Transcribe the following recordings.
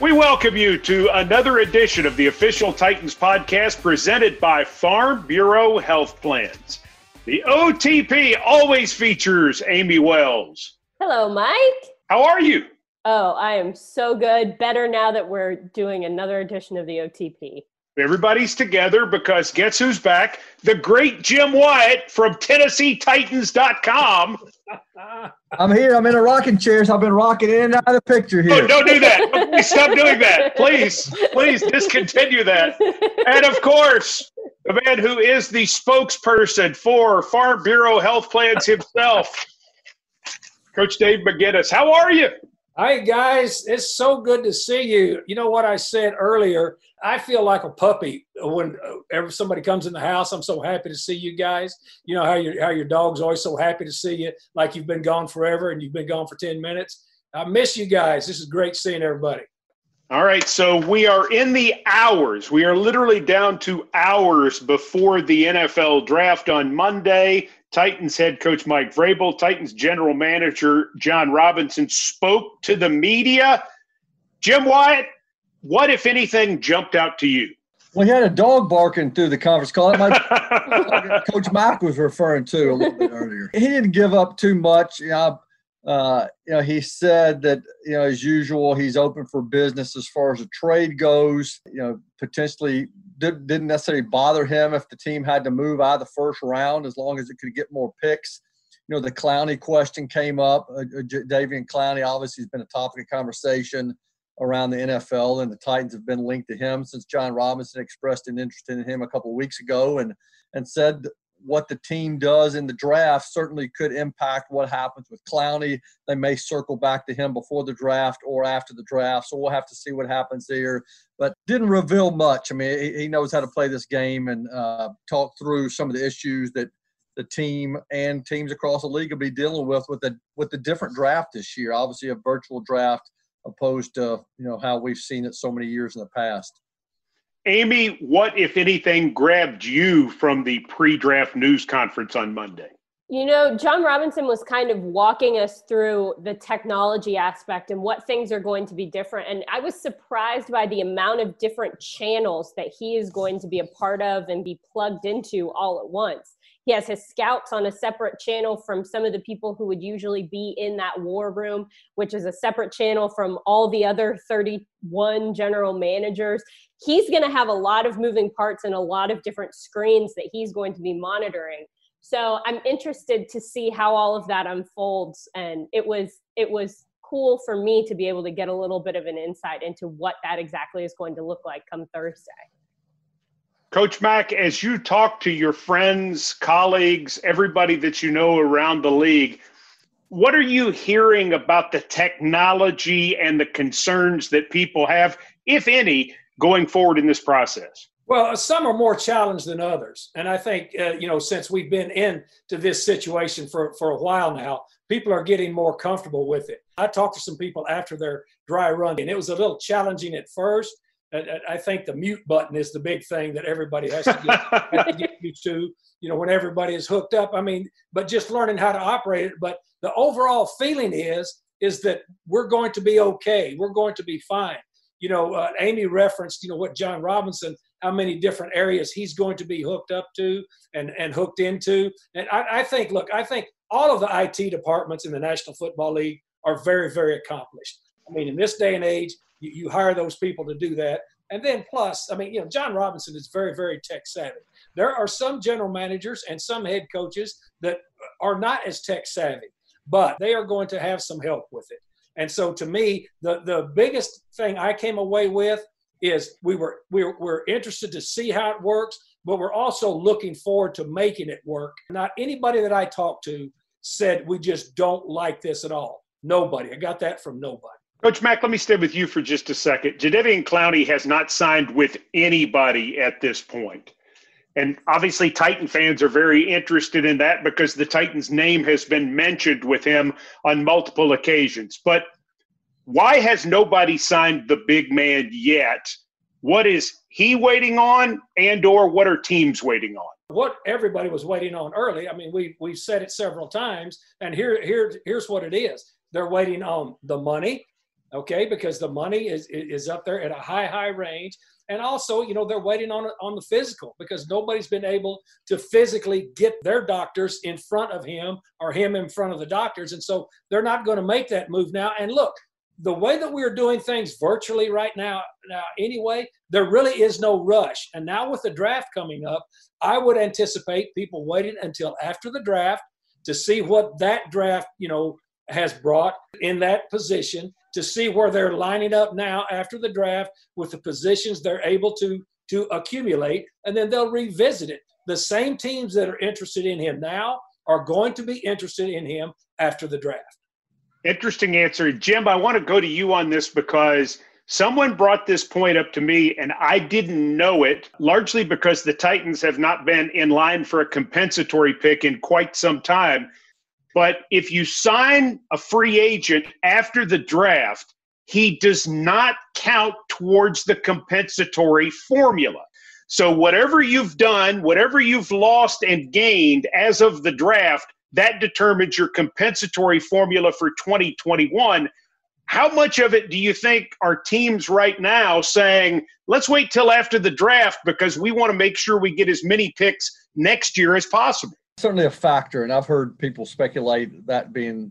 We welcome you to another edition of the official Titans podcast presented by Farm Bureau Health Plans. The OTP always features Amy Wells. Hello, Mike. How are you? Oh, I am so good. Better now that we're doing another edition of the OTP. Everybody's together because guess who's back? The great Jim Wyatt from TennesseeTitans.com. I'm here. I'm in a rocking chair, so I've been rocking in and out of the picture oh, here. Oh, don't do that. Stop doing that. Please, please discontinue that. And of course, the man who is the spokesperson for Farm Bureau Health Plans himself, Coach Dave McGinnis. How are you? Hi, guys. It's so good to see you. You know what I said earlier? I feel like a puppy when uh, ever somebody comes in the house. I'm so happy to see you guys. You know how your how your dog's always so happy to see you, like you've been gone forever and you've been gone for ten minutes. I miss you guys. This is great seeing everybody. All right, so we are in the hours. We are literally down to hours before the NFL draft on Monday. Titans head coach Mike Vrabel, Titans general manager Jon Robinson spoke to the media. Jim Wyatt, what, if anything, jumped out to you? Well, We had a dog barking through the conference call. Might Coach Mike was referring to a little bit earlier. He didn't give up too much. You know, uh, you know, he said that you know, as usual, he's open for business as far as the trade goes. You know, potentially did, didn't necessarily bother him if the team had to move out of the first round, as long as it could get more picks. You know, the Clowney question came up. Uh, uh Jadeveon Clowney obviously has been a topic of conversation around the NFL, and the Titans have been linked to him since Jon Robinson expressed an interest in him a couple of weeks ago, and and said what the team does in the draft certainly could impact what happens with Clowney. They may circle back to him before the draft or after the draft, so we'll have to see what happens there. But didn't reveal much. I mean, he, knows how to play this game and uh, talk through some of the issues that the team and teams across the league will be dealing with with the with the different draft this year. Obviously, a virtual draft opposed to you know how we've seen it so many years in the past. Amy, what if anything grabbed you from the pre-draft news conference on Monday? You know, Jon Robinson was kind of walking us through the technology aspect and what things are going to be different. And I was surprised by the amount of different channels that he is going to be a part of and be plugged into all at once. He has his scouts on a separate channel from some of the people who would usually be in that war room, which is a separate channel from all the other 31 general managers. He's going to have a lot of moving parts and a lot of different screens that he's going to be monitoring. So I'm interested to see how all of that unfolds. And it was it was cool for me to be able to get a little bit of an insight into what that exactly is going to look like come Thursday. Coach Mac, as you talk to your friends, colleagues, everybody that you know around the league, what are you hearing about the technology and the concerns that people have, if any, going forward in this process? Well, some are more challenged than others, and I think uh, you know since we've been into this situation for for a while now, people are getting more comfortable with it. I talked to some people after their dry run, and it was a little challenging at first I think the mute button is the big thing that everybody has to, get, has to get used to. You know, when everybody is hooked up. I mean, but just learning how to operate it. But the overall feeling is is that we're going to be okay. We're going to be fine. You know, uh, Amy referenced, you know, what Jon Robinson, how many different areas he's going to be hooked up to and and hooked into. And I, I think, look, I think all of the IT departments in the National Football League are very, very accomplished. I mean, in this day and age, you, you hire those people to do that. And then plus, I mean, you know, Jon Robinson is very, very tech savvy. There are some general managers and some head coaches that are not as tech savvy, but they are going to have some help with it. And so to me, the, the biggest thing I came away with is we were we were, we're interested to see how it works, but we're also looking forward to making it work. Not anybody that I talked to said we just don't like this at all. Nobody. I got that from nobody. Coach Mac, let me stay with you for just a second. Jadeveon Clowney has not signed with anybody at this point. And obviously, Titan fans are very interested in that because the Titans' name has been mentioned with him on multiple occasions. But why has nobody signed the big man yet? What is he waiting on, and or what are teams waiting on? What everybody was waiting on early. I mean, we we said it several times, and here here here's what it is. They're waiting on the money, okay, because the money is is up there at a high high range, and also you know they're waiting on on the physical because nobody's been able to physically get their doctors in front of him or him in front of the doctors, and so they're not going to make that move now. And look, the way that we're doing things virtually right now, now anyway, there really is no rush. And now with the draft coming up, I would anticipate people waiting until after the draft to see what that draft, you know, has brought in that position, to see where they're lining up now after the draft with the positions they're able to to accumulate, and then they'll revisit it. The same teams that are interested in him now are going to be interested in him after the draft. Interesting answer. Jim, I want to go to you on this because someone brought this point up to me and I didn't know it, largely because the Titans have not been in line for a compensatory pick in quite some time. But if you sign a free agent after the draft, he does not count towards the compensatory formula. So, whatever you've done, whatever you've lost and gained as of the draft, that determines your compensatory formula for 2021. How much of it do you think are teams right now saying, let's wait till after the draft because we want to make sure we get as many picks next year as possible? Certainly a factor. And I've heard people speculate that being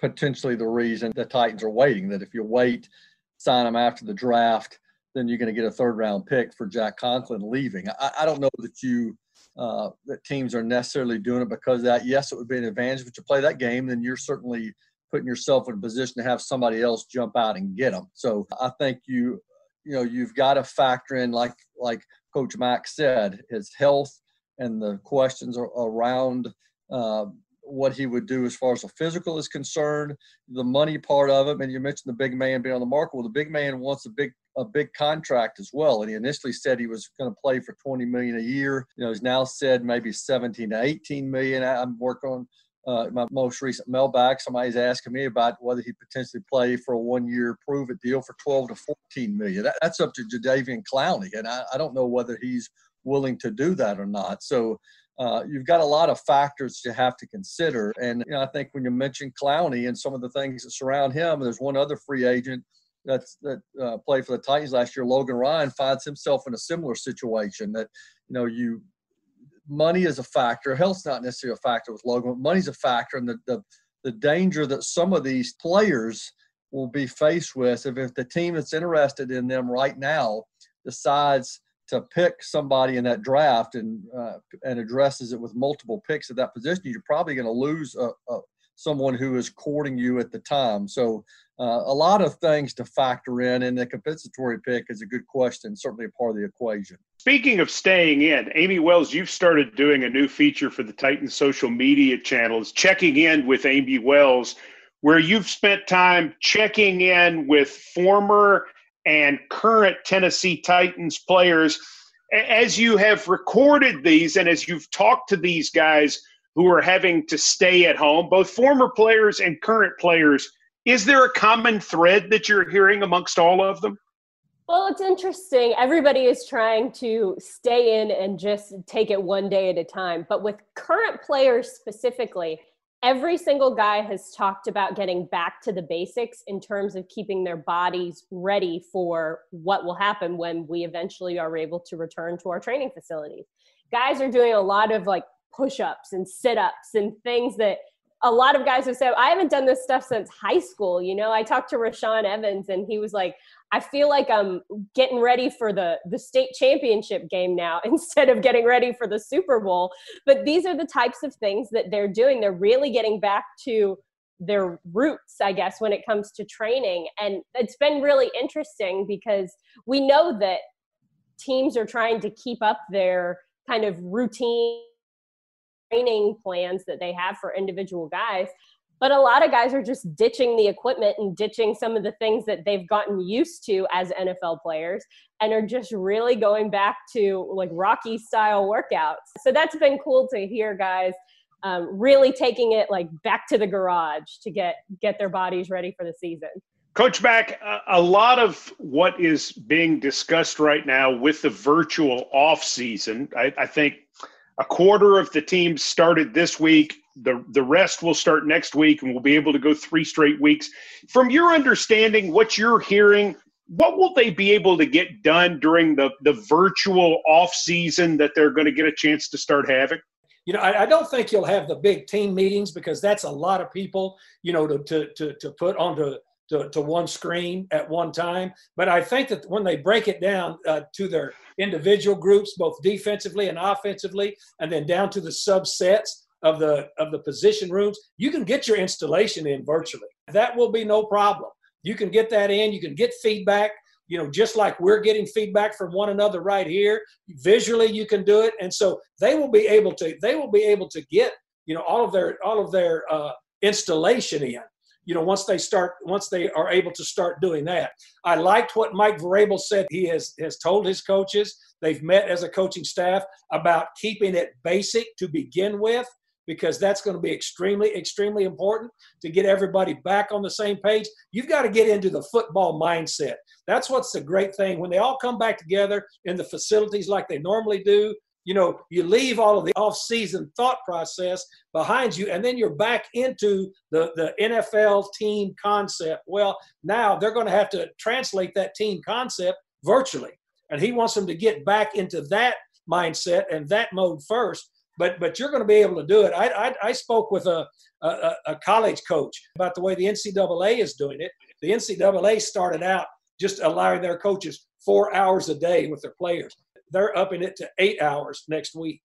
potentially the reason the Titans are waiting, that if you wait, sign them after the draft, then you're going to get a third round pick for Jack Conklin leaving. I, I don't know that you uh, that teams are necessarily doing it because that. Yes, it would be an advantage, but you play that game, then you're certainly putting yourself in a position to have somebody else jump out and get them. So I think you, you know, you've got to factor in, like like Coach Mac said, his health and the questions around uh, what he would do as far as the physical is concerned, the money part of it. And you mentioned the big man being on the market. Well, the big man wants a big a big contract as well. And he initially said he was going to play for 20 million a year. You know, he's now said maybe 17 to 18 million. I'm working on uh, my most recent mailbag. Somebody's asking me about whether he potentially play for a one-year prove-it deal for 12 to 14 million. That, that's up to Jadeveon Clowney, and I, I don't know whether he's willing to do that or not. So. Uh, you've got a lot of factors you have to consider. And you know, I think when you mention Clowney and some of the things that surround him, there's one other free agent that's that uh, played for the Titans last year, Logan Ryan, finds himself in a similar situation. That you know, you money is a factor. Health's not necessarily a factor with Logan, but money's a factor, and the the, the danger that some of these players will be faced with if, if the team that's interested in them right now decides to pick somebody in that draft and uh, and addresses it with multiple picks at that position, you're probably going to lose a, a, someone who is courting you at the time. So uh, a lot of things to factor in, and the compensatory pick is a good question, certainly a part of the equation. Speaking of staying in, Amy Wells, you've started doing a new feature for the Titans social media channels, checking in with Amy Wells, where you've spent time checking in with former and current Tennessee Titans players. As you have recorded these and as you've talked to these guys who are having to stay at home, both former players and current players, is there a common thread that you're hearing amongst all of them? Well, it's interesting. Everybody is trying to stay in and just take it one day at a time. But with current players specifically, every single guy has talked about getting back to the basics in terms of keeping their bodies ready for what will happen when we eventually are able to return to our training facilities. Guys are doing a lot of like push ups and sit ups and things that a lot of guys have said, I haven't done this stuff since high school. You know, I talked to Rashaan Evans and he was like, I feel like I'm getting ready for the, the state championship game now instead of getting ready for the Super Bowl. But these are the types of things that they're doing. They're really getting back to their roots, I guess, when it comes to training. And it's been really interesting because we know that teams are trying to keep up their kind of routine training plans that they have for individual guys. But a lot of guys are just ditching the equipment and ditching some of the things that they've gotten used to as NFL players and are just really going back to like Rocky style workouts. So that's been cool to hear guys um, really taking it like back to the garage to get get their bodies ready for the season. Coach Mac, a lot of what is being discussed right now with the virtual off season, I, I think a quarter of the teams started this week. The, the rest will start next week, and we'll be able to go three straight weeks. From your understanding, what you're hearing, what will they be able to get done during the, the virtual off season that they're going to get a chance to start having? you know, I, I, don't think you'll have the big team meetings because that's a lot of people, you know, to to to, to put onto to, to one screen at one time. But I think that when they break it down uh, to their individual groups, both defensively and offensively, and then down to the subsets of the of the position rooms, you can get your installation in virtually. That will be no problem. You can get that in. You can get feedback. You know, just like we're getting feedback from one another right here. Visually, you can do it, and so they will be able to. They will be able to get you know all of their all of their uh, installation in you know, once they start, once they are able to start doing that. I liked what Mike Vrabel said. He has has told his coaches they've met as a coaching staff about keeping it basic to begin with because that's going to be extremely extremely important to get everybody back on the same page you've got to get into the football mindset that's what's the great thing when they all come back together in the facilities like they normally do you know, you leave all of the off-season thought process behind you, and then you're back into the, the NFL team concept. Well, now they're going to have to translate that team concept virtually. And he wants them to get back into that mindset and that mode first. But but you're going to be able to do it. I I, I spoke with a, a, a college coach about the way the NCAA is doing it. The NCAA started out just allowing their coaches four hours a day with their players they're upping it to eight hours next week.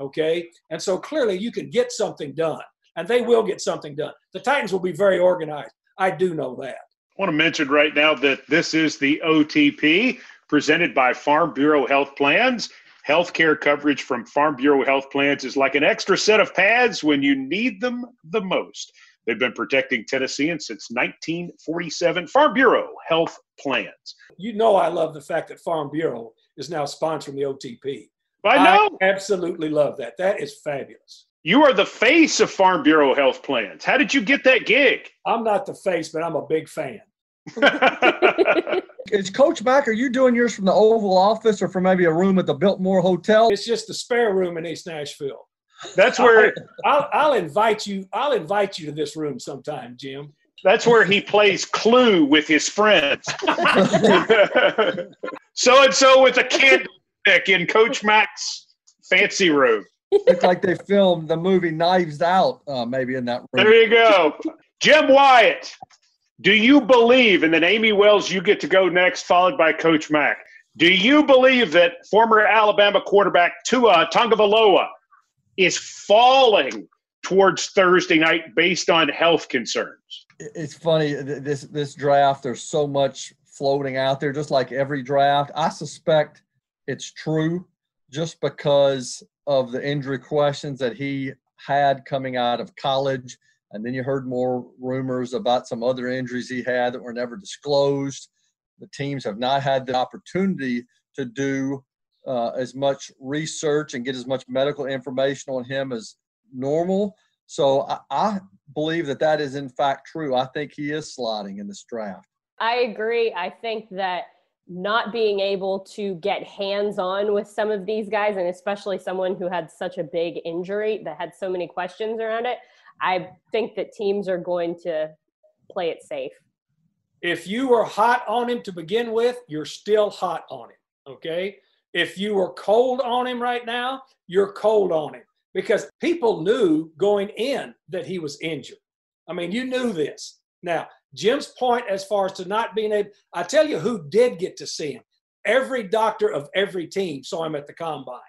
Okay. And so clearly you can get something done, and they will get something done. The Titans will be very organized. I do know that. I want to mention right now that this is the OTP presented by Farm Bureau Health Plans. Healthcare coverage from Farm Bureau Health Plans is like an extra set of pads when you need them the most. They've been protecting Tennesseans since 1947. Farm Bureau Health Plans. You know, I love the fact that Farm Bureau is now sponsoring the OTP. I know. I absolutely love that. That is fabulous. You are the face of Farm Bureau Health Plans. How did you get that gig? I'm not the face, but I'm a big fan. is Coach Mac, are you doing yours from the Oval Office or from maybe a room at the Biltmore Hotel? It's just the spare room in East Nashville. That's where I'll, I'll invite you. I'll invite you to this room sometime, Jim. That's where he plays Clue with his friends. so and so with a candlestick in Coach Mac's fancy room. Looks like they filmed the movie Knives Out, uh, maybe in that room. There you go. Jim Wyatt, do you believe, and then Amy Wells, you get to go next, followed by Coach Mac. Do you believe that former Alabama quarterback Tua Tagovailoa is falling towards Thursday night based on health concerns? It's funny this this draft. There's so much floating out there, just like every draft. I suspect it's true, just because of the injury questions that he had coming out of college, and then you heard more rumors about some other injuries he had that were never disclosed. The teams have not had the opportunity to do uh, as much research and get as much medical information on him as normal. So I, I, believe that that is in fact true. I think he is sliding in this draft. I agree. I think that not being able to get hands on with some of these guys, and especially someone who had such a big injury that had so many questions around it, I think that teams are going to play it safe. If you were hot on him to begin with, you're still hot on him. Okay. If you were cold on him right now, you're cold on him because people knew going in that he was injured. I mean, you knew this. Now, Jim's point as far as to not being able, I tell you who did get to see him. Every doctor of every team saw him at the combine.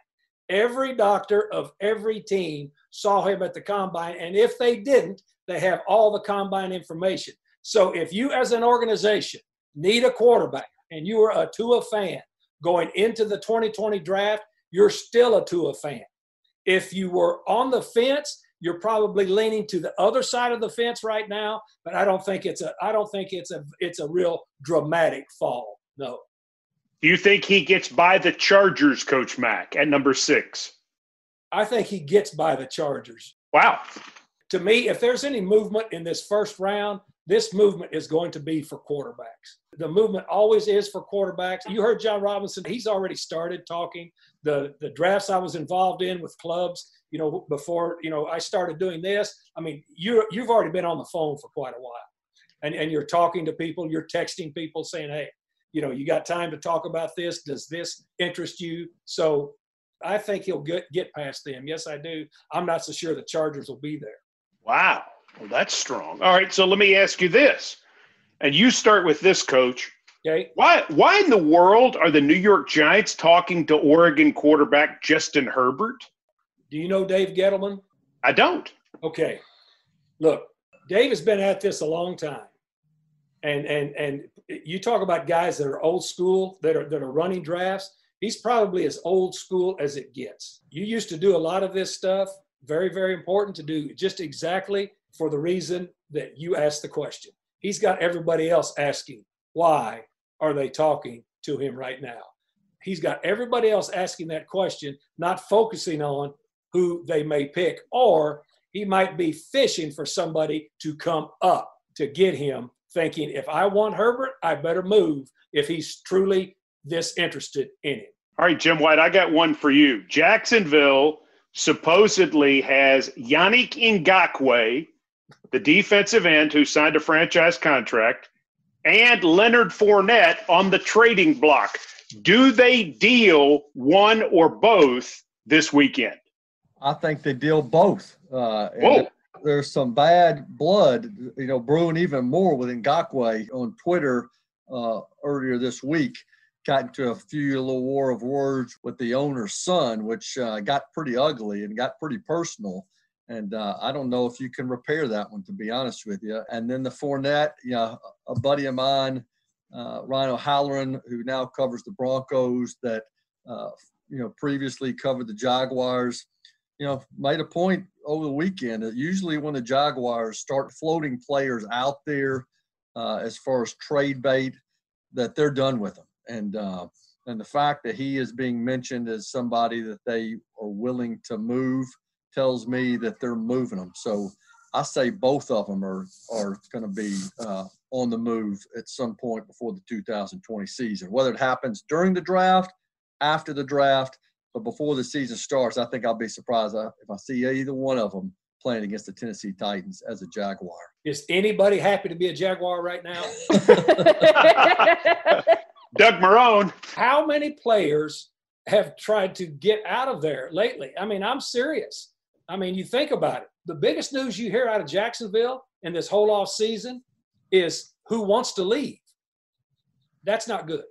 Every doctor of every team saw him at the combine. And if they didn't, they have all the combine information. So if you, as an organization, need a quarterback and you are a Tua fan, going into the 2020 draft, you're still a Tua fan. If you were on the fence, you're probably leaning to the other side of the fence right now, but I don't think it's a I don't think it's a it's a real dramatic fall. No. Do you think he gets by the Chargers, Coach Mac, at number six? I think he gets by the Chargers. Wow. To me, if there's any movement in this first round, this movement is going to be for quarterbacks. The movement always is for quarterbacks. You heard Jon Robinson, he's already started talking. The the drafts I was involved in with clubs, you know, before, you know, I started doing this. I mean, you you've already been on the phone for quite a while. And and you're talking to people, you're texting people saying, "Hey, you know, you got time to talk about this? Does this interest you?" So, I think he'll get get past them. Yes, I do. I'm not so sure the Chargers will be there. Wow. Well, that's strong. All right, so let me ask you this, and you start with this, Coach. Okay. Why? Why in the world are the New York Giants talking to Oregon quarterback Justin Herbert? Do you know Dave Gettleman? I don't. Okay. Look, Dave has been at this a long time, and and and you talk about guys that are old school that are that are running drafts. He's probably as old school as it gets. You used to do a lot of this stuff. Very, very important to do just exactly for the reason that you asked the question. He's got everybody else asking, why are they talking to him right now? He's got everybody else asking that question, not focusing on who they may pick, or he might be fishing for somebody to come up to get him, thinking, if I want Herbert, I better move if he's truly this interested in him. All right, Jim Wyatt, I got one for you. Jacksonville supposedly has Yannick Ngakoue the defensive end who signed a franchise contract, and Leonard Fournette on the trading block. Do they deal one or both this weekend? I think they deal both. Uh, Whoa. There's some bad blood, you know, brewing even more with Ngakoue on Twitter uh, earlier this week. Got into a few little war of words with the owner's son, which uh, got pretty ugly and got pretty personal. And uh, I don't know if you can repair that one, to be honest with you. And then the Fournette, you know, a buddy of mine, uh, Ryan O'Halloran, who now covers the Broncos, that uh, you know previously covered the Jaguars, you know, made a point over the weekend that usually when the Jaguars start floating players out there uh, as far as trade bait, that they're done with them. And uh, and the fact that he is being mentioned as somebody that they are willing to move tells me that they're moving them. So I say both of them are are going to be uh, on the move at some point before the 2020 season. Whether it happens during the draft, after the draft, but before the season starts, I think I'll be surprised uh, if I see either one of them playing against the Tennessee Titans as a Jaguar. Is anybody happy to be a Jaguar right now? Doug Marrone. How many players have tried to get out of there lately? I mean, I'm serious. I mean, you think about it. The biggest news you hear out of Jacksonville in this whole off season is who wants to leave. That's not good.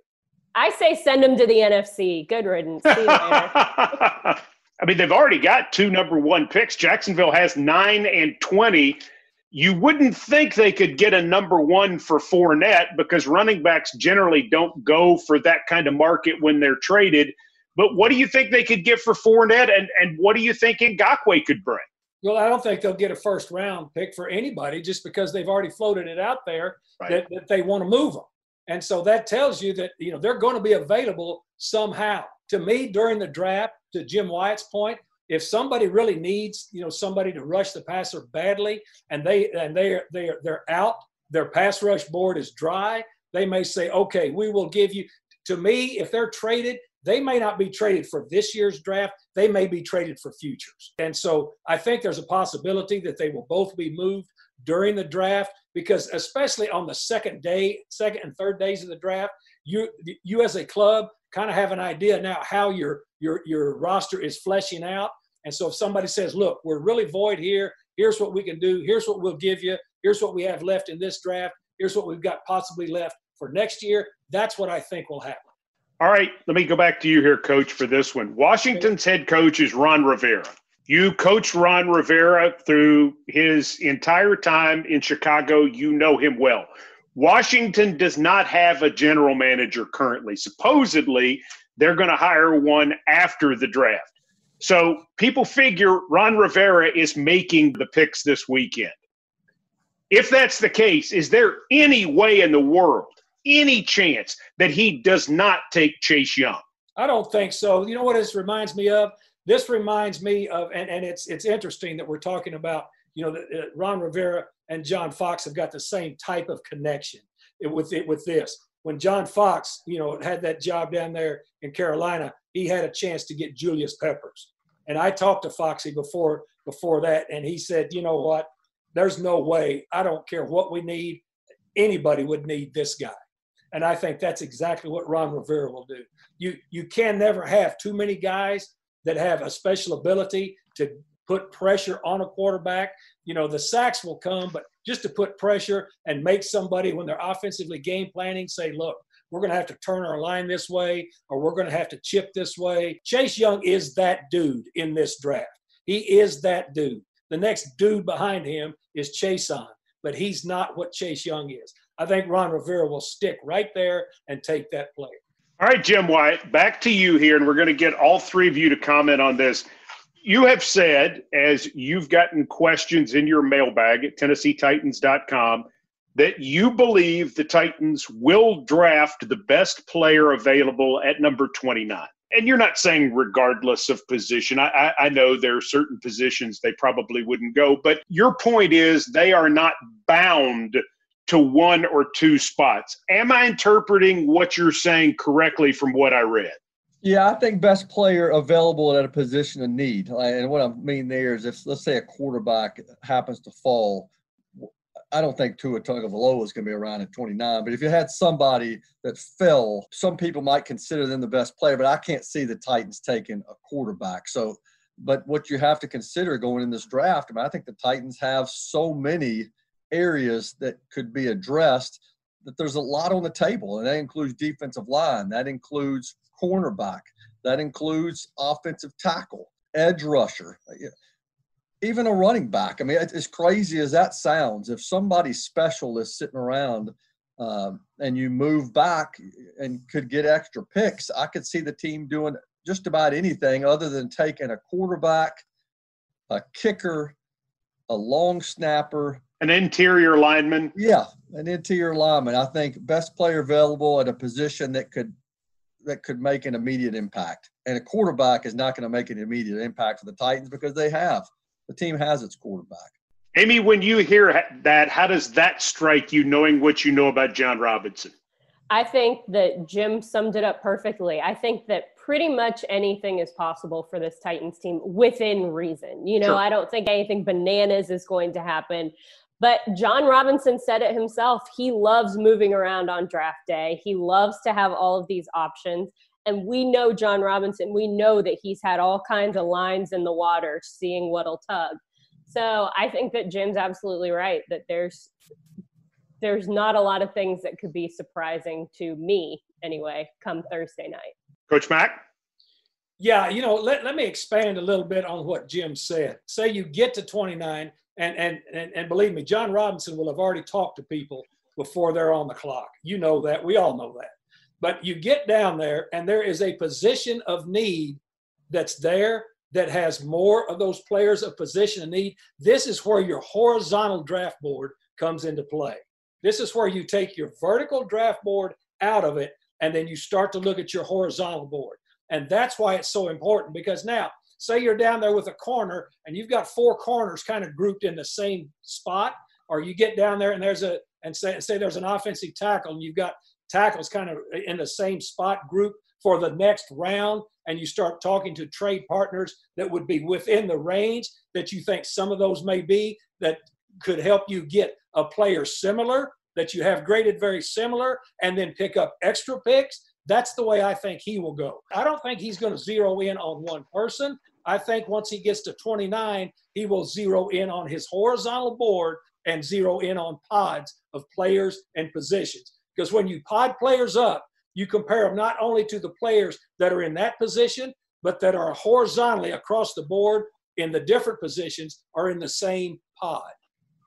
I say send them to the NFC. Good riddance. I mean, they've already got two number one picks. Jacksonville has nine and 20. You wouldn't think they could get a number one for Fournette because running backs generally don't go for that kind of market when they're traded. But what do you think they could get for Fournette, and, and what do you think Ngakoue could bring? Well, I don't think they'll get a first round pick for anybody just because they've already floated it out there right. that, that they want to move them. And so that tells you that you know they're going to be available somehow. To me, during the draft, to Jim Wyatt's point, if somebody really needs you know somebody to rush the passer badly, and they and they they they're out, their pass rush board is dry, they may say, okay, we will give you. To me, if they're traded, they may not be traded for this year's draft. They may be traded for futures. And so I think there's a possibility that they will both be moved during the draft because especially on the second day, second and third days of the draft, you you as a club kind of have an idea now how your your your roster is fleshing out. And so if somebody says, "Look, we're really void here. Here's what we can do. Here's what we'll give you. Here's what we have left in this draft. Here's what we've got possibly left for next year." That's what I think will happen. All right, let me go back to you here, coach, for this one. Washington's head coach is Ron Rivera. You coached Ron Rivera through his entire time in Chicago. You know him well. Washington does not have a general manager currently. Supposedly, they're going to hire one after the draft. So people figure Ron Rivera is making the picks this weekend. If that's the case, is there any way in the world any chance that he does not take Chase Young? I don't think so. You know what this reminds me of? This reminds me of, and, and it's it's interesting that we're talking about, you know, the, uh, Ron Rivera and John Fox have got the same type of connection with it with this. When John Fox, you know, had that job down there in Carolina, he had a chance to get Julius Peppers. And I talked to Foxy before before that, and he said, you know what? There's no way. I don't care what we need. Anybody would need this guy. And I think that's exactly what Ron Rivera will do. You you can never have too many guys that have a special ability to put pressure on a quarterback. You know, the sacks will come, but just to put pressure and make somebody when they're offensively game planning say, look, we're going to have to turn our line this way or we're going to have to chip this way. Chase Young is that dude in this draft. He is that dude. The next dude behind him is Chase on, but he's not what Chase Young is. I think Ron Rivera will stick right there and take that player. All right, Jim Wyatt, back to you here, and we're going to get all three of you to comment on this you have said, as you've gotten questions in your mailbag at TennesseeTitans.com, that you believe the Titans will draft the best player available at number 29. And you're not saying regardless of position. I, I, I, know there are certain positions they probably wouldn't go, but your point is they are not bound to one or two spots. Am I interpreting what you're saying correctly from what I read? Yeah, I think best player available at a position of need. And what I mean there is if, let's say, a quarterback happens to fall, I don't think Tua Tagovailoa is going to be around at 29. But if you had somebody that fell, some people might consider them the best player, but I can't see the Titans taking a quarterback. So, but what you have to consider going in this draft, I mean, I think the Titans have so many areas that could be addressed that there's a lot on the table, and that includes defensive line, that includes cornerback. That includes offensive tackle, edge rusher, even a running back. I mean, as crazy as that sounds, if somebody special is sitting around um, and you move back and could get extra picks, I could see the team doing just about anything other than taking a quarterback, a kicker, a long snapper, an interior lineman. Yeah, an interior lineman. I think best player available at a position that could that could make an immediate impact. And a quarterback is not going to make an immediate impact for the Titans because they have the team has its quarterback. Amy, when you hear that, how does that strike you, knowing what you know about Jon Robinson? I think that Jim summed it up perfectly. I think that pretty much anything is possible for this Titans team within reason. You know, sure. I don't think anything bananas is going to happen. But Jon Robinson said it himself. He loves moving around on draft day. He loves to have all of these options. And we know Jon Robinson. We know that he's had all kinds of lines in the water, seeing what'll tug. So I think that Jim's absolutely right that there's there's not a lot of things that could be surprising to me anyway come Thursday night. Coach Mac? Yeah, you know, let, let me expand a little bit on what Jim said. Say you get to 29, and, and, and, and believe me, Jon Robinson will have already talked to people before they're on the clock. You know that. We all know that. But you get down there, and there is a position of need that's there that has more of those players of position of need. This is where your horizontal draft board comes into play. This is where you take your vertical draft board out of it, and then you start to look at your horizontal board. And that's why it's so important because now say you're down there with a corner and you've got four corners kind of grouped in the same spot, or you get down there and there's a and say say there's an offensive tackle and you've got tackles kind of in the same spot group for the next round and you start talking to trade partners that would be within the range that you think some of those may be that could help you get a player similar that you have graded very similar and then pick up extra picks that's the way I think he will go. I don't think he's going to zero in on one person. I think once he gets to 29, he will zero in on his horizontal board and zero in on pods of players and positions. Because when you pod players up, you compare them not only to the players that are in that position, but that are horizontally across the board in the different positions are in the same pod.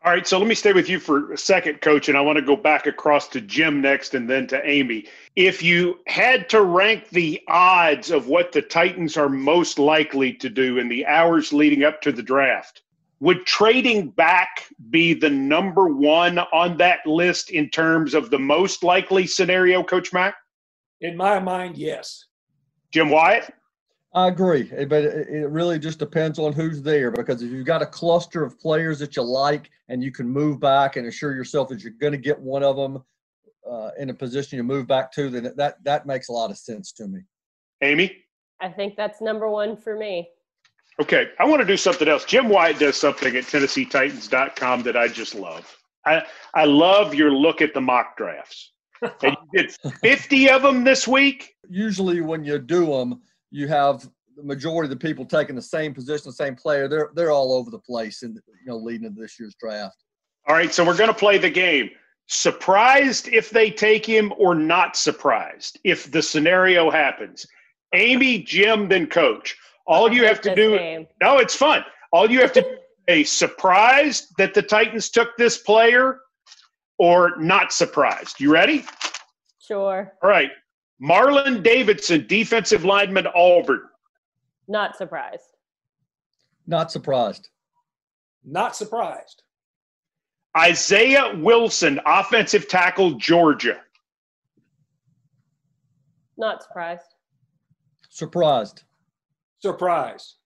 All right, so let me stay with you for a second, coach, and I want to go back across to Jim next and then to Amy. If you had to rank the odds of what the Titans are most likely to do in the hours leading up to the draft, would trading back be the number one on that list in terms of the most likely scenario, Coach Mac? In my mind, yes. Jim Wyatt? I agree, eh, but it it really just depends on who's there because if you've got a cluster of players that you like and you can move back and assure yourself that you're going to get one of them uh, in a position you move back to, then that that makes a lot of sense to me. Amy? I think that's number one for me. Okay, I want to do something else. Jim Wyatt does something at TennesseeTitans.com that I just love. I, I love your look at the mock drafts. And you did 50 of them this week. Usually, when you do them, you have the majority of the people taking the same position, the same player. They're they're all over the place, and you know, leading into this year's draft. All right, so we're going to play the game. Surprised if they take him or not surprised if the scenario happens. Amy, Jim, then coach. All you have to do game. No, it's fun. All you have to do is surprised that the Titans took this player or not surprised. You ready? Sure. All right. Marlon Davidson, defensive lineman, Auburn. Not surprised. Not surprised. Not surprised. Isaiah Wilson, offensive tackle, Georgia. Not surprised. Surprised. Surprised.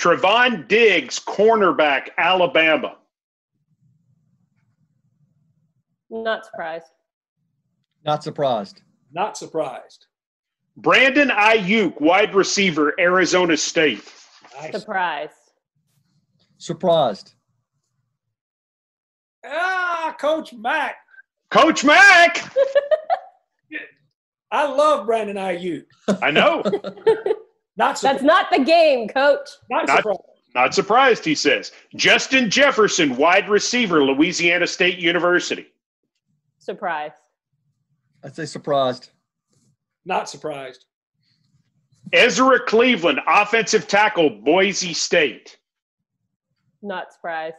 Trevon Diggs, cornerback, Alabama. Not surprised. Not surprised. Not surprised. Brandon Aiyuk, wide receiver, Arizona State. Nice. Surprised. Surprised. Ah, Coach Mac. Coach Mac. I love Brandon Aiyuk. I know. Not surprised. That's not the game, coach. not Not- surprised. Not surprised, he says. Justin Jefferson, wide receiver, Louisiana State University. Surprised. I'd say surprised. Not surprised. Ezra Cleveland, offensive tackle, Boise State. Not surprised.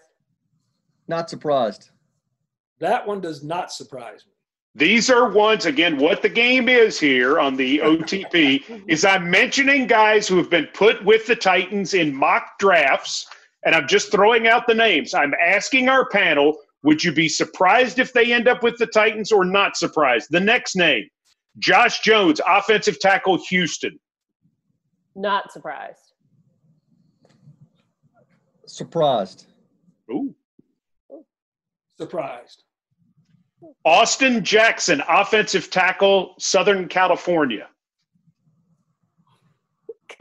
Not surprised. That one does not surprise me. These are ones, again, what the game is here on the OTP is I'm mentioning guys who have been put with the Titans in mock drafts, and I'm just throwing out the names. I'm asking our panel, would you be surprised if they end up with the Titans or not surprised? The next name, Josh Jones, offensive tackle, Houston. Not surprised. Surprised. Ooh. Surprised. Austin Jackson, offensive tackle, Southern California.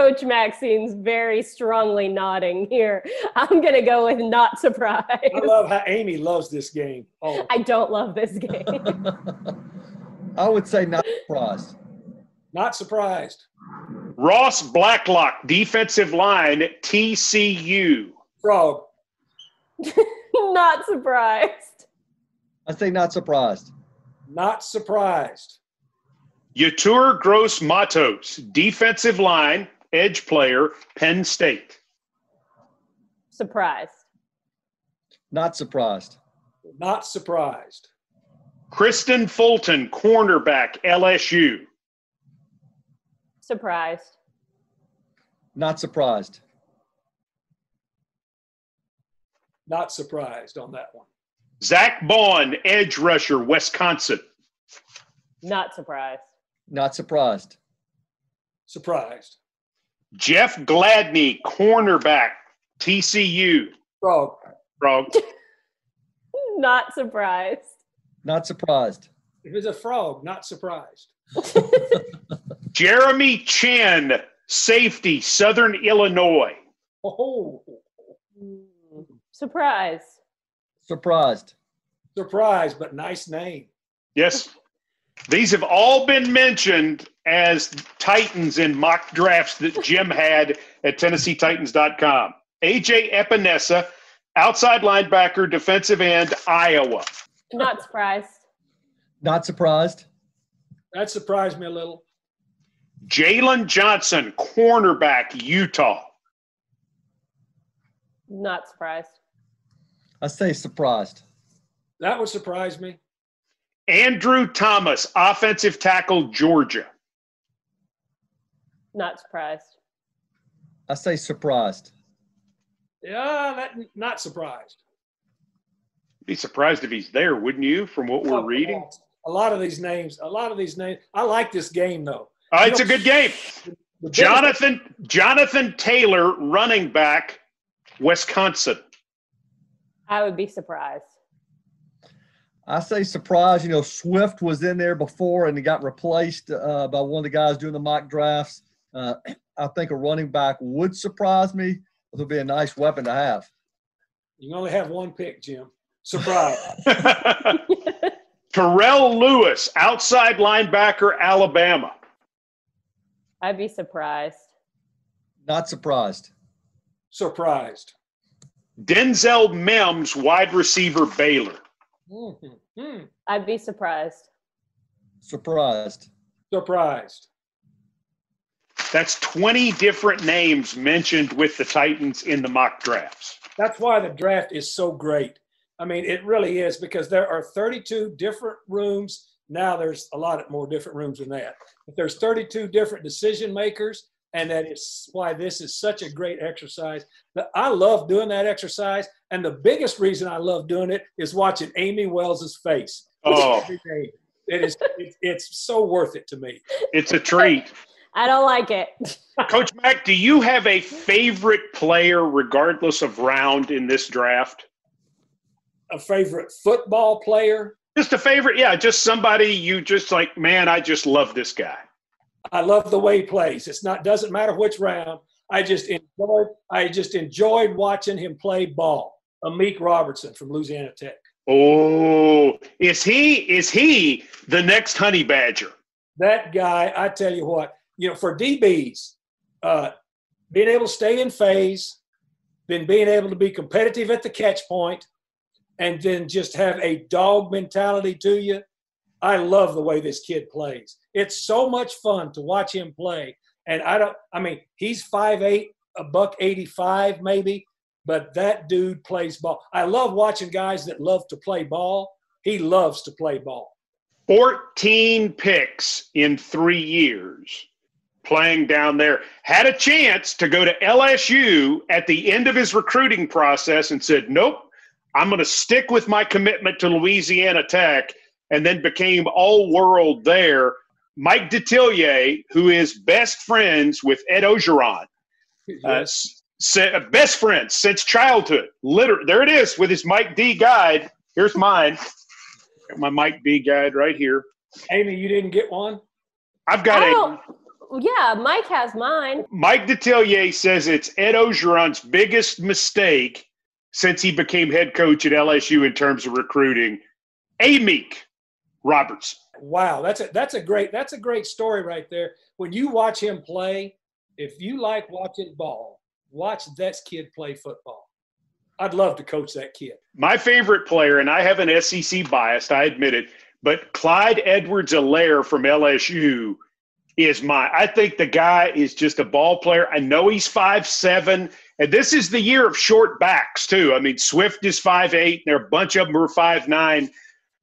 Coach Maxine's very strongly nodding here. I'm going to go with not surprised. I love how Amy loves this game. Oh, I don't love this game. I would say not surprised. not surprised. Ross Blacklock, defensive line, TCU. Frog. not surprised. I say not surprised. Not surprised. Yetur Gross Matos, defensive line, edge player, Penn State. Surprised. Not surprised. Not surprised. Kristian Fulton, cornerback, LSU. Surprised. Not surprised. Not surprised on that one. Zack Baun, edge rusher, Wisconsin. Not surprised. Not surprised. Surprised. Jeff Gladney, cornerback, TCU. Frog. Frog. Not surprised. Not surprised. If it's a frog, not surprised. Jeremy Chinn, safety, Southern Illinois. Oh, Surprised. Surprised. surprised, but nice name. Yes. These have all been mentioned as Titans in mock drafts that Jim had at TennesseeTitans.com. AJ Epenesa, outside linebacker, defensive end, Iowa. Not surprised. Not surprised. That surprised me a little. Jaylon Johnson, cornerback, Utah. Not surprised. I say surprised. That would surprise me. Andrew Thomas, offensive tackle, Georgia. Not surprised. I say surprised. Yeah, that not surprised. Be surprised if he's there, wouldn't you, from what we're Oh, reading? A lot of these names, a lot of these names. I like this game though. Uh, it's a good game. Jonathan Jonathan Taylor, running back, Wisconsin. I would be surprised. I say surprise. You know, Swift was in there before and he got replaced uh, by one of the guys doing the mock drafts. Uh, I think a running back would surprise me. It'll be a nice weapon to have. You can only have one pick, Jim. Surprise. Terrell Lewis, outside linebacker, Alabama. I'd be surprised. Not surprised. Surprised. Denzel Mims, wide receiver, Baylor. Mm-hmm. I'd be surprised. Surprised. Surprised. That's 20 different names mentioned with the Titans in the mock drafts. That's why the draft is so great. I mean, it really is because there are 32 different rooms. Now there's a lot more different rooms than that. But there's 32 different decision makers, and that is why this is such a great exercise. I love doing that exercise, and the biggest reason I love doing it is watching Amie Wells's face. Oh, it is. It, it's so worth it to me. It's a treat. I don't like it. Coach Mac, do you have a favorite player, regardless of round, in this draft? A favorite football player? Just a favorite, yeah. Just somebody you just like. Man, I just love this guy. I love the way he plays. It's not doesn't matter which round. I just enjoyed. I just enjoyed watching him play ball. Amik Robertson from Louisiana Tech. Oh, is he is he the next honey badger? That guy, I tell you what, you know, for DBs, uh, being able to stay in phase, then being able to be competitive at the catch point, and then just have a dog mentality to you. I love the way this kid plays. It's so much fun to watch him play. And I don't, I mean, he's 5'8, a buck 85 maybe, but that dude plays ball. I love watching guys that love to play ball. He loves to play ball. 14 picks in three years playing down there. Had a chance to go to LSU at the end of his recruiting process and said, nope, I'm going to stick with my commitment to Louisiana Tech, and then became all world there. Mike Detillier, who is best friends with Ed Orgeron, uh, uh, best friends since childhood. Literally, there it is with his Mike D guide. Here's mine. Got my Mike D guide right here. Amie, you didn't get one? I've got oh, a. Yeah, Mike has mine. Mike Detillier says it's Ed Orgeron's biggest mistake since he became head coach at LSU in terms of recruiting. Amik Roberts. Wow, that's a that's a great that's a great story right there. When you watch him play, if you like watching ball, watch that kid play football. I'd love to coach that kid. My favorite player, and I have an SEC bias, I admit it, but Clyde Edwards-Helaire from LSU is my I think the guy is just a ball player. I know he's five seven, and this is the year of short backs too. I mean, Swift is five eight, and there are a bunch of them who are five nine.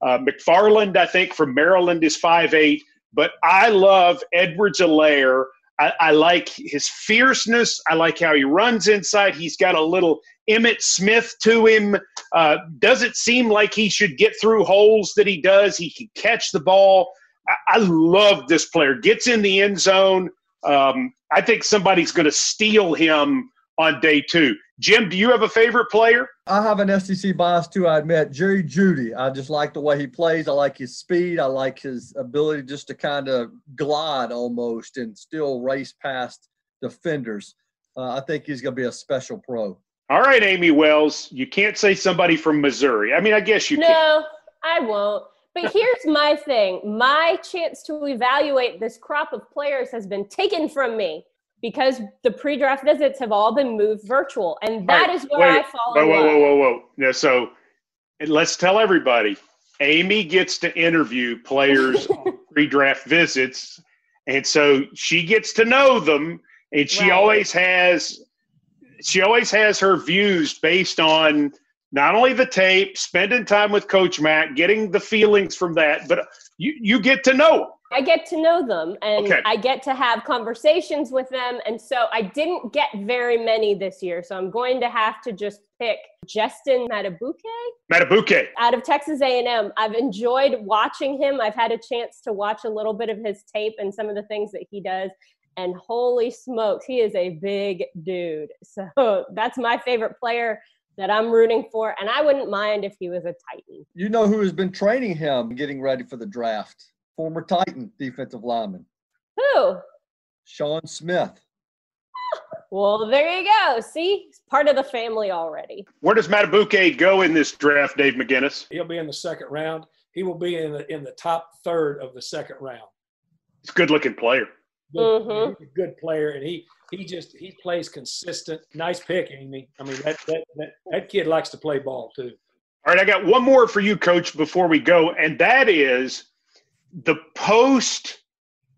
Uh, McFarland, I think, from Maryland is five eight. But I love Edwards-Helaire. I, I like his fierceness. I like how he runs inside. He's got a little Emmitt Smith to him. Uh, doesn't seem like he should get through holes that he does. He can catch the ball. I, I love this player. Gets in the end zone. Um, I think somebody's going to steal him on day two. Jim, do you have a favorite player? I have an SEC bias too, I admit. Jerry Jeudy. I just like the way he plays. I like his speed. I like his ability just to kind of glide almost and still race past defenders. Uh, I think he's going to be a special pro. All right, Amie Wells. You can't say somebody from Missouri. I mean, I guess you no, can. No, I won't. But here's my thing my chance to evaluate this crop of players has been taken from me because the pre-draft visits have all been moved virtual, and that right, is where wait, I fall. Whoa, whoa, whoa, whoa, whoa! Yeah, so let's tell everybody: Amie gets to interview players on pre-draft visits, and so she gets to know them, and she right. always has she always has her views based on not only the tape, spending time with Coach Mac, getting the feelings from that, but you you get to know I get to know them and okay. I get to have conversations with them. And so I didn't get very many this year. So I'm going to have to just pick Justin Madubuike. Madubuike. Out of Texas A&M. I've enjoyed watching him. I've had a chance to watch a little bit of his tape and some of the things that he does. And holy smokes, he is a big dude. So that's my favorite player that I'm rooting for. And I wouldn't mind if he was a Titan. You know who has been training him getting ready for the draft? Former Titan defensive lineman. Who? Sean Smith. Well, there you go. See, he's part of the family already. Where does Madubuike go in this draft, Dave McGinnis? He'll be in the second round. He will be in the in the top third of the second round. He's a good looking player. Good, Mhm. He's a good player, and he he just he plays consistent. Nice pick, Amie. I mean that that that, that kid likes to play ball too. All right, I got one more for you, Coach, before we go, and that is the post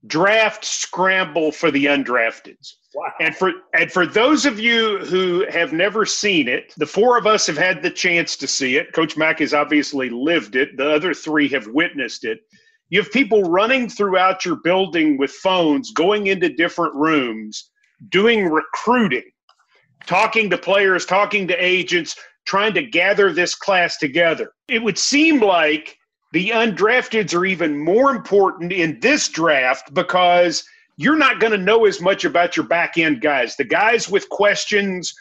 draft scramble for the undrafteds. Wow. And for and for those of you who have never seen it, the four of us have had the chance to see it. Coach Mack has obviously lived it. The other three have witnessed it. You have people running throughout your building with phones, going into different rooms, doing recruiting, talking to players, talking to agents, trying to gather this class together. It would seem like the undrafteds are even more important in this draft because you're not going to know as much about your back end guys. The guys with questions,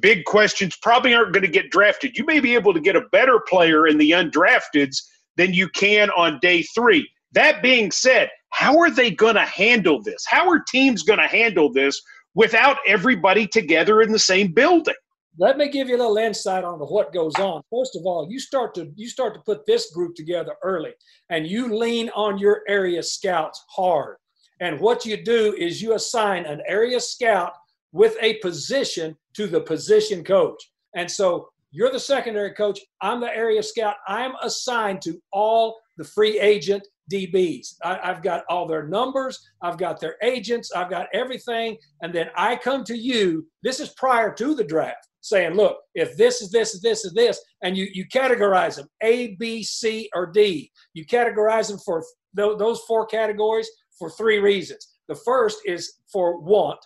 big questions, probably aren't going to get drafted. You may be able to get a better player in the undrafteds than you can on day three. That being said, how are they going to handle this? How are teams going to handle this without everybody together in the same building? Let me give you a little insight on what goes on. First of all, you start to you start to put this group together early, and you lean on your area scouts hard. And what you do is you assign an area scout with a position to the position coach. And so you're the secondary coach. I'm the area scout. I'm assigned to all the free agent DBs. I, have got all their numbers. I've got their agents. I've got everything. And then I come to you. This is prior to the draft saying, look, if this is this is this is this, and you, you categorize them A, B, C, or D. You categorize them for th- those four categories for three reasons. The first is for want.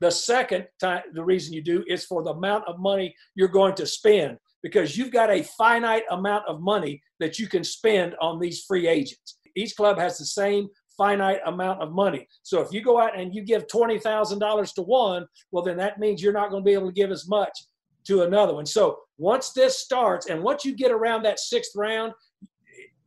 The second time, the reason you do is for the amount of money you're going to spend because you've got a finite amount of money that you can spend on these free agents. Each club has the same finite amount of money. So if you go out and you give $20,000 to one, well, then that means you're not going to be able to give as much to another one. So once this starts and once you get around that sixth round,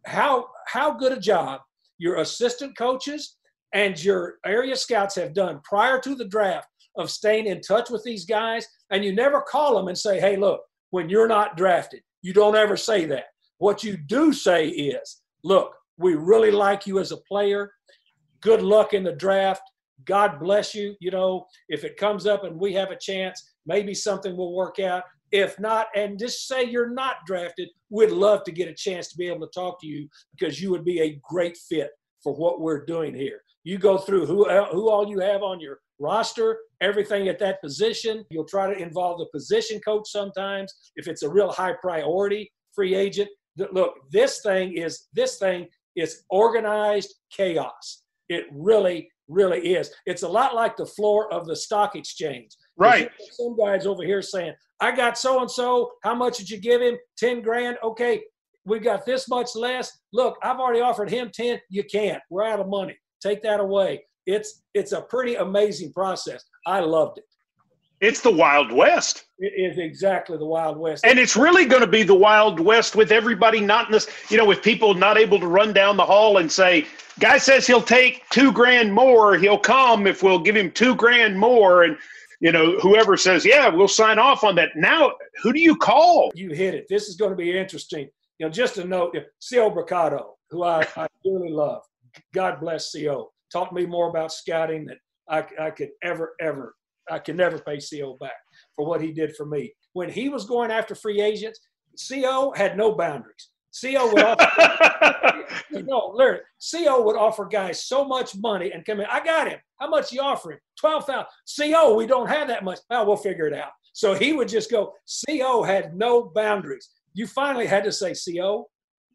how how good a job your assistant coaches and your area scouts have done prior to the draft of staying in touch with these guys. And you never call them and say hey look when you're not drafted you don't ever say that. What you do say is look we really like you as a player. Good luck in the draft. God bless you. You know if it comes up and we have a chance maybe something will work out if not and just say you're not drafted we'd love to get a chance to be able to talk to you because you would be a great fit for what we're doing here you go through who uh, who all you have on your roster, everything at that position. You'll try to involve the position coach sometimes if it's a real high priority free agent. Look, this thing is this thing is organized chaos. It really, really is. It's a lot like the floor of the stock exchange. Right. Some guys over here saying, I got so and so. How much did you give him? 10 grand. Okay. We got this much less. Look, I've already offered him 10. You can't. We're out of money. Take that away. It's it's a pretty amazing process. I loved it. It's the Wild West. It is exactly the Wild West. And it's really going to be the Wild West with everybody not in this, you know, with people not able to run down the hall and say, guy says he'll take two grand more. He'll come if we'll give him two grand more. And, you know, whoever says, yeah, we'll sign off on that. Now, who do you call? You hit it. This is going to be interesting. You know, just a note, Co Brocato, who I, I really love. God bless Co. Taught me more about scouting than I, I could ever, ever, I could never pay Co back for what he did for me. When he was going after free agents, Co had no boundaries. Co would offer, no, Larry, Co would offer guys so much money and come in. I got him. How much you offering? Twelve thousand. Co, we don't have that much. Oh, we'll figure it out. So he would just go. Co had no boundaries. You finally had to say Co,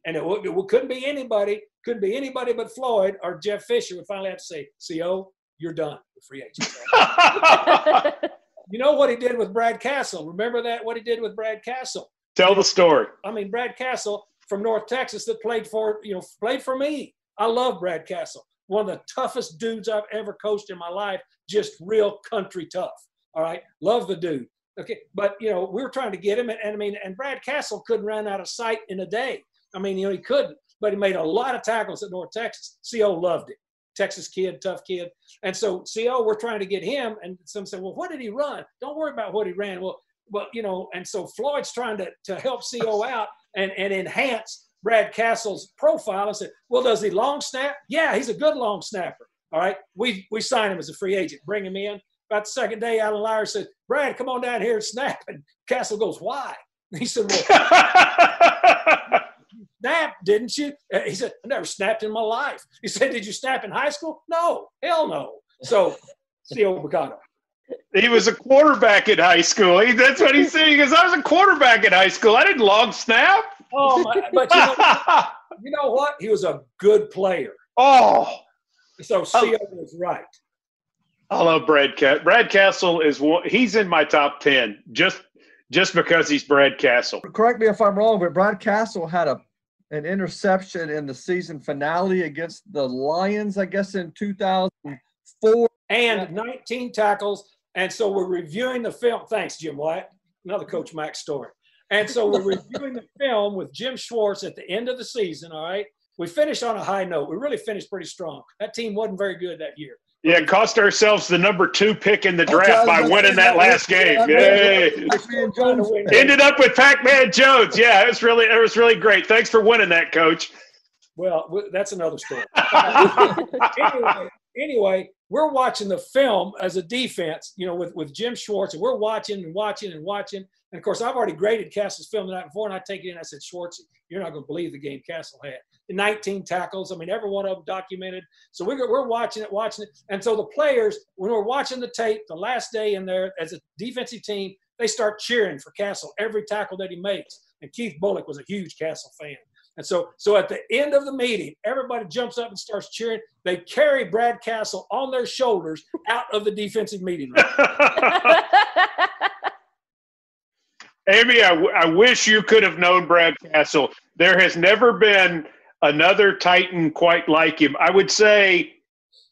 and it, it couldn't be anybody couldn't be anybody but Floyd or Jeff Fisher would finally have to say, CO, you're done with free agents. you know what he did with Brad Kassell? Remember that? What he did with Brad Kassell? Tell the story. I mean, Brad Kassell from North Texas that played for, you know, played for me. I love Brad Kassell. one of the toughest dudes I've ever coached in my life. Just real country tough. All right, love the dude. Okay, but you know we were trying to get him, and, and I mean, and Brad Kassell couldn't run out of sight in a day. I mean, you know, he couldn't, but he made a lot of tackles at North Texas. Co loved it. Texas kid, tough kid. And so CO, we're trying to get him. And some said, well, what did he run? Don't worry about what he ran. Well, well, you know, and so Floyd's trying to, to help CO out and, and enhance Brad Kassell's profile and said, well, does he long snap? Yeah, he's a good long snapper. All right. We we sign him as a free agent, bring him in. About the second day, Alan Lowry said, Brad, come on down here and snap. And Kassell goes, why? he said, well, snap, didn't you? Uh, he said, I never snapped in my life. He said, Did you snap in high school? No, hell no. So, CO Brocato. He was a quarterback in high school. He, that's what he's saying. Because I was a quarterback in high school. I didn't long snap. Oh, my, but you know, you know what? He was a good player. Oh. So CO was right. I love Brad Kassell. Brad Kassell is one, he's in my top 10 just just because he's Brad Kassell. Correct me if I'm wrong, but Brad Kassell had a an interception in the season finale against the Lions, I guess, in 2004. And 19 tackles. And so we're reviewing the film. Thanks, Jim Wyatt. Another Coach Mac story. And so we're reviewing the film with Jim Schwartz at the end of the season. All right. We finished on a high note. We really finished pretty strong. That team wasn't very good that year. Yeah, cost ourselves the number two pick in the draft by winning that last game. Yay! Ended up with Pac-Man Jones. Yeah, it was really it was really great. Thanks for winning that, Coach. Well, that's another story. anyway, anyway, we're watching the film as a defense, you know, with, with Jim Schwartz, and we're watching and watching and watching. And of course, I've already graded Kassell's film the night before, and I take it in. I said, Schwartz, you're not going to believe the game Kassell had. 19 tackles. I mean, every one of them documented. So we're, we're watching it, watching it. And so the players, when we're watching the tape, the last day in there as a defensive team, they start cheering for Kassell every tackle that he makes. And Keith Bulluck was a huge Kassell fan. And so, so at the end of the meeting, everybody jumps up and starts cheering. They carry Brad Kassell on their shoulders out of the defensive meeting room. Amie, I, w- I wish you could have known Brad Kassell. There has never been another Titan quite like him. I would say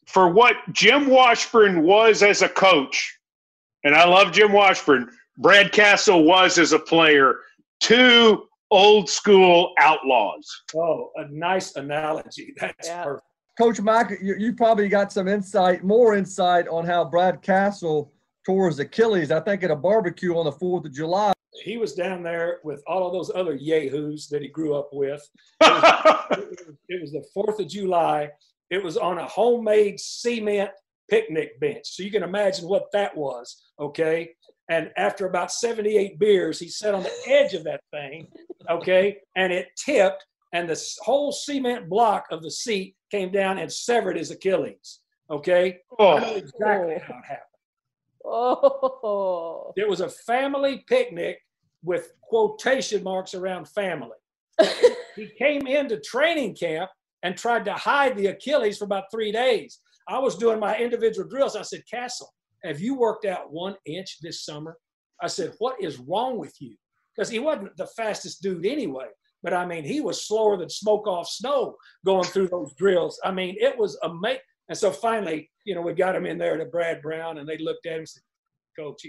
for what Jim Washburn was as a coach, and I love Jim Washburn, Brad Kassell was as a player, two old school outlaws. Oh, a nice analogy. That's yeah. perfect. Coach Mac, you, you, probably got some insight, more insight on how Brad Kassell tore his Achilles, I think, at a barbecue on the 4th of July he was down there with all of those other yahoos that he grew up with. It was, it was the Fourth of July. It was on a homemade cement picnic bench. So you can imagine what that was, okay? And after about 78 beers, he sat on the edge of that thing, okay? And it tipped, and the whole cement block of the seat came down and severed his Achilles, okay? Oh. I know exactly how it happened. Oh. It was a family picnic with quotation marks around family. he came into training camp and tried to hide the Achilles for about three days. I was doing my individual drills. I said, Kassell, have you worked out one inch this summer? I said, What is wrong with you? Because he wasn't the fastest dude anyway. But I mean, he was slower than smoke off snow going through those drills. I mean, it was amazing. And so finally, you know, we got him in there to Brad Brown, and they looked at him and said, Coach,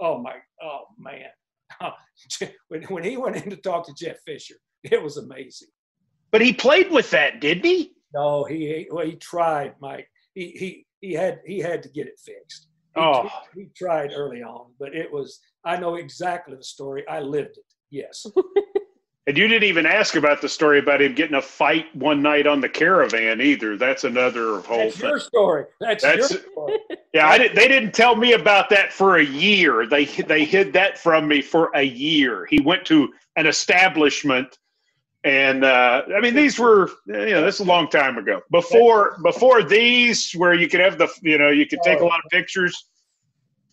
oh my, oh man, when, when he went in to talk to Jeff Fisher, it was amazing. But he played with that, didn't he? No, he well, he tried, Mike. He he he had he had to get it fixed. He, oh. he, he tried early on, but it was I know exactly the story. I lived it. Yes. And you didn't even ask about the story about him getting a fight one night on the caravan either. That's another whole. That's thing. your story. That's, That's your story. Yeah, I did, they didn't tell me about that for a year. They they hid that from me for a year. He went to an establishment, and uh, I mean these were you know this is a long time ago. Before before these, where you could have the you know you could take a lot of pictures.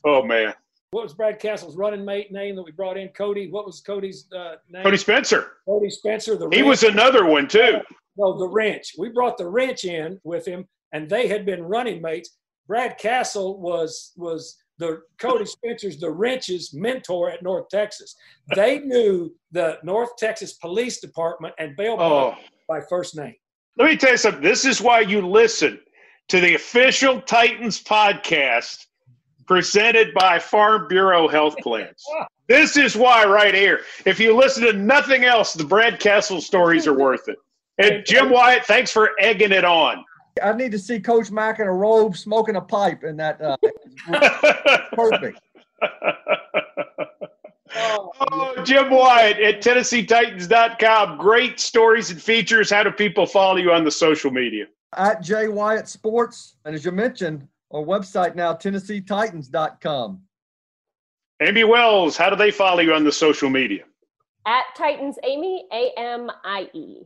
Oh man what was Brad Kassell's running mate name that we brought in? Cody. What was Cody's uh, name? Cody Spencer. Cody Spencer. The he was another one too. No, the wrench. We brought the wrench in with him, and they had been running mates. Brad Kassell was was the Cody Spencer's the wrench's mentor at North Texas. They knew the North Texas Police Department and bail oh. by first name. Let me tell you something. This is why you listen to the official Titans podcast presented by Farm Bureau Health Plans. This is why, right here. If you listen to nothing else, the Brad Kassell stories are worth it. And Jim Wyatt, thanks for egging it on. I need to see Coach Mac in a robe smoking a pipe in that. Uh, perfect. Oh, Jim Wyatt at TennesseeTitans.com. Great stories and features. How do people follow you on the social media? At Jay Wyatt Sports. And as you mentioned, our website now, TennesseeTitans.com. Amie Wells, how do they follow you on the social media? At Titans Amie, A M I E.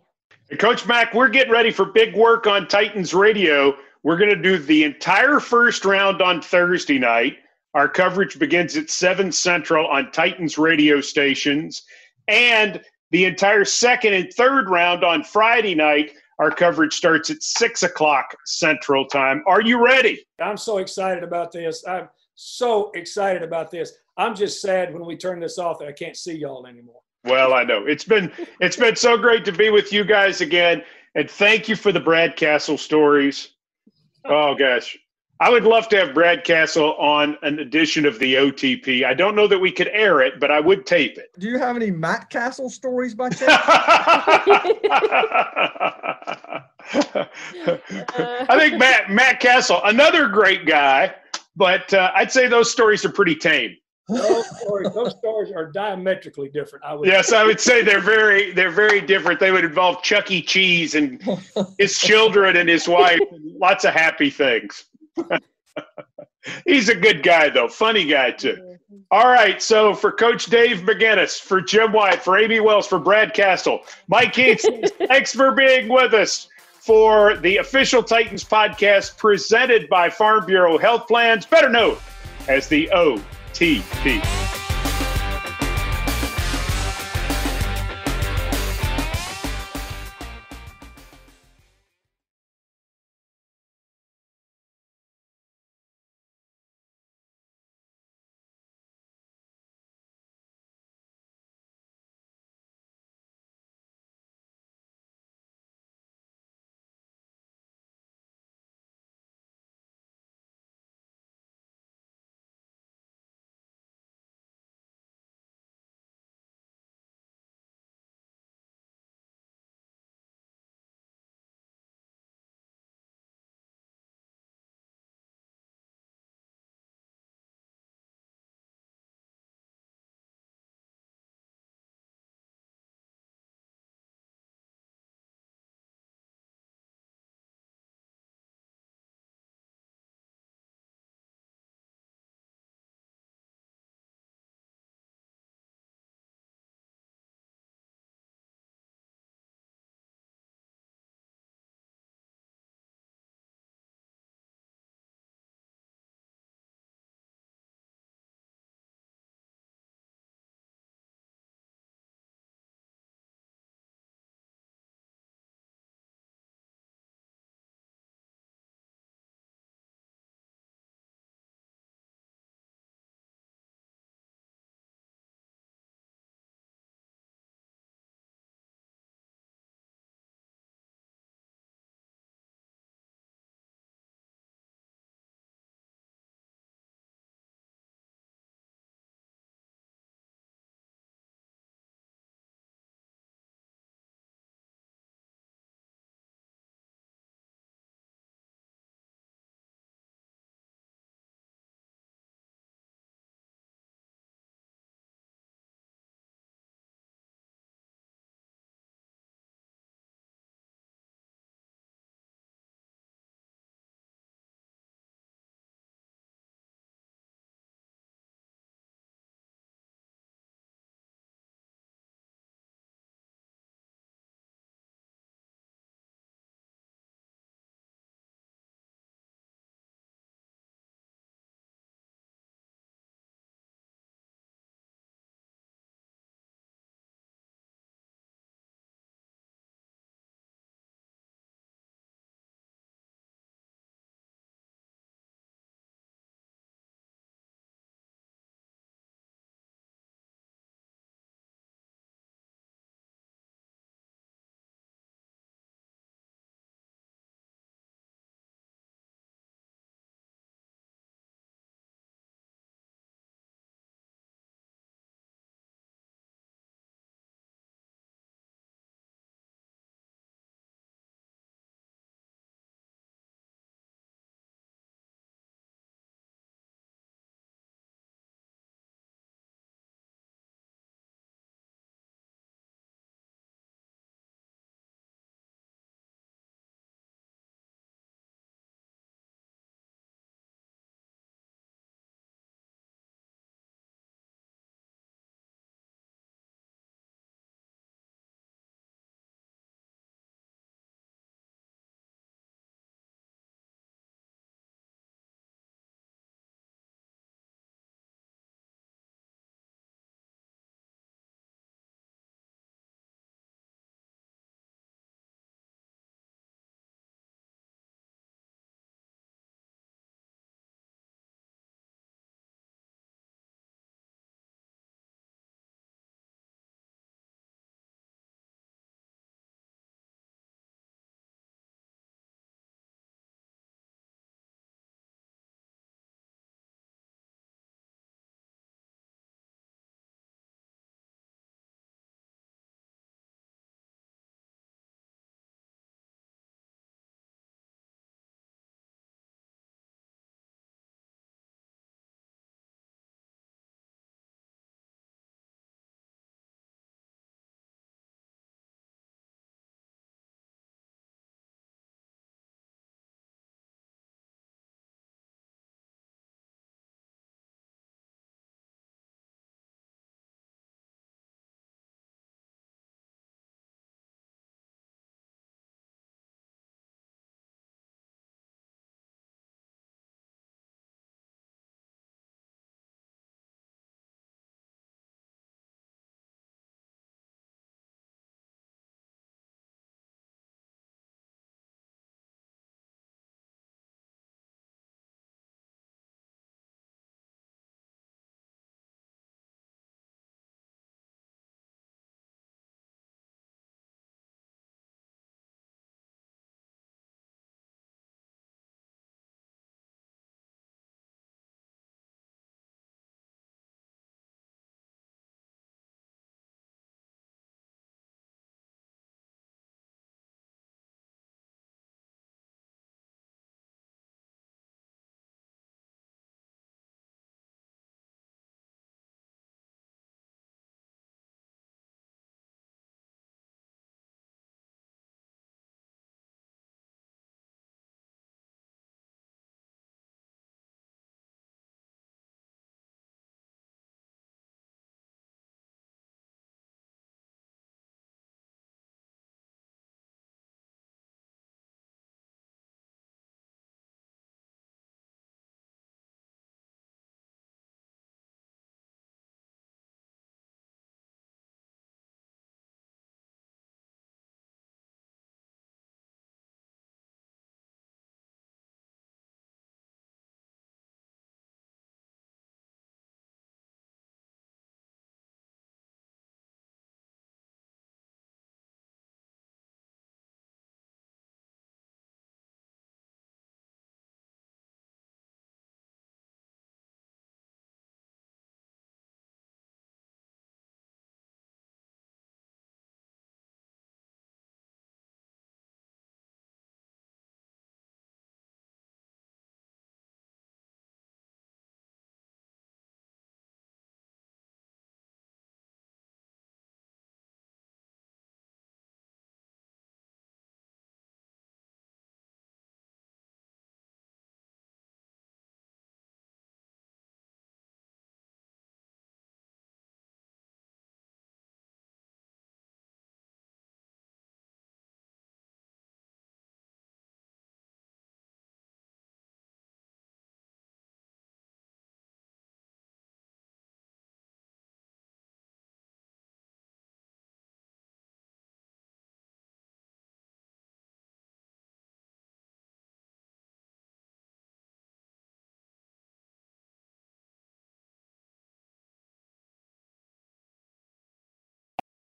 Coach Mac, we're getting ready for big work on Titans Radio. We're going to do the entire first round on Thursday night. Our coverage begins at 7 Central on Titans radio stations. And the entire second and third round on Friday night, our coverage starts at 6 o'clock Central Time. Are you ready? I'm so excited about this. I'm so excited about this. I'm just sad when we turn this off that I can't see y'all anymore. Well, I know it's been it's been so great to be with you guys again, and thank you for the Brad Kassell stories. Oh gosh, I would love to have Brad Kassell on an edition of the OTP. I don't know that we could air it, but I would tape it. Do you have any Matt Castle stories by chance? I think Matt Matt Castle, another great guy, but uh, I'd say those stories are pretty tame. Those stories, those stories are diametrically different. I would yes, I would say they're very they're very different. They would involve Chuck E. Cheese and his children and his wife, and lots of happy things. He's a good guy though, funny guy too. All right, so for Coach Dave McGinnis, for Jim Wyatt, for Amie Wells, for Brad Kassell, Mike Keith, thanks for being with us for the official Titans podcast presented by Farm Bureau Health Plans, better known as the O. TP.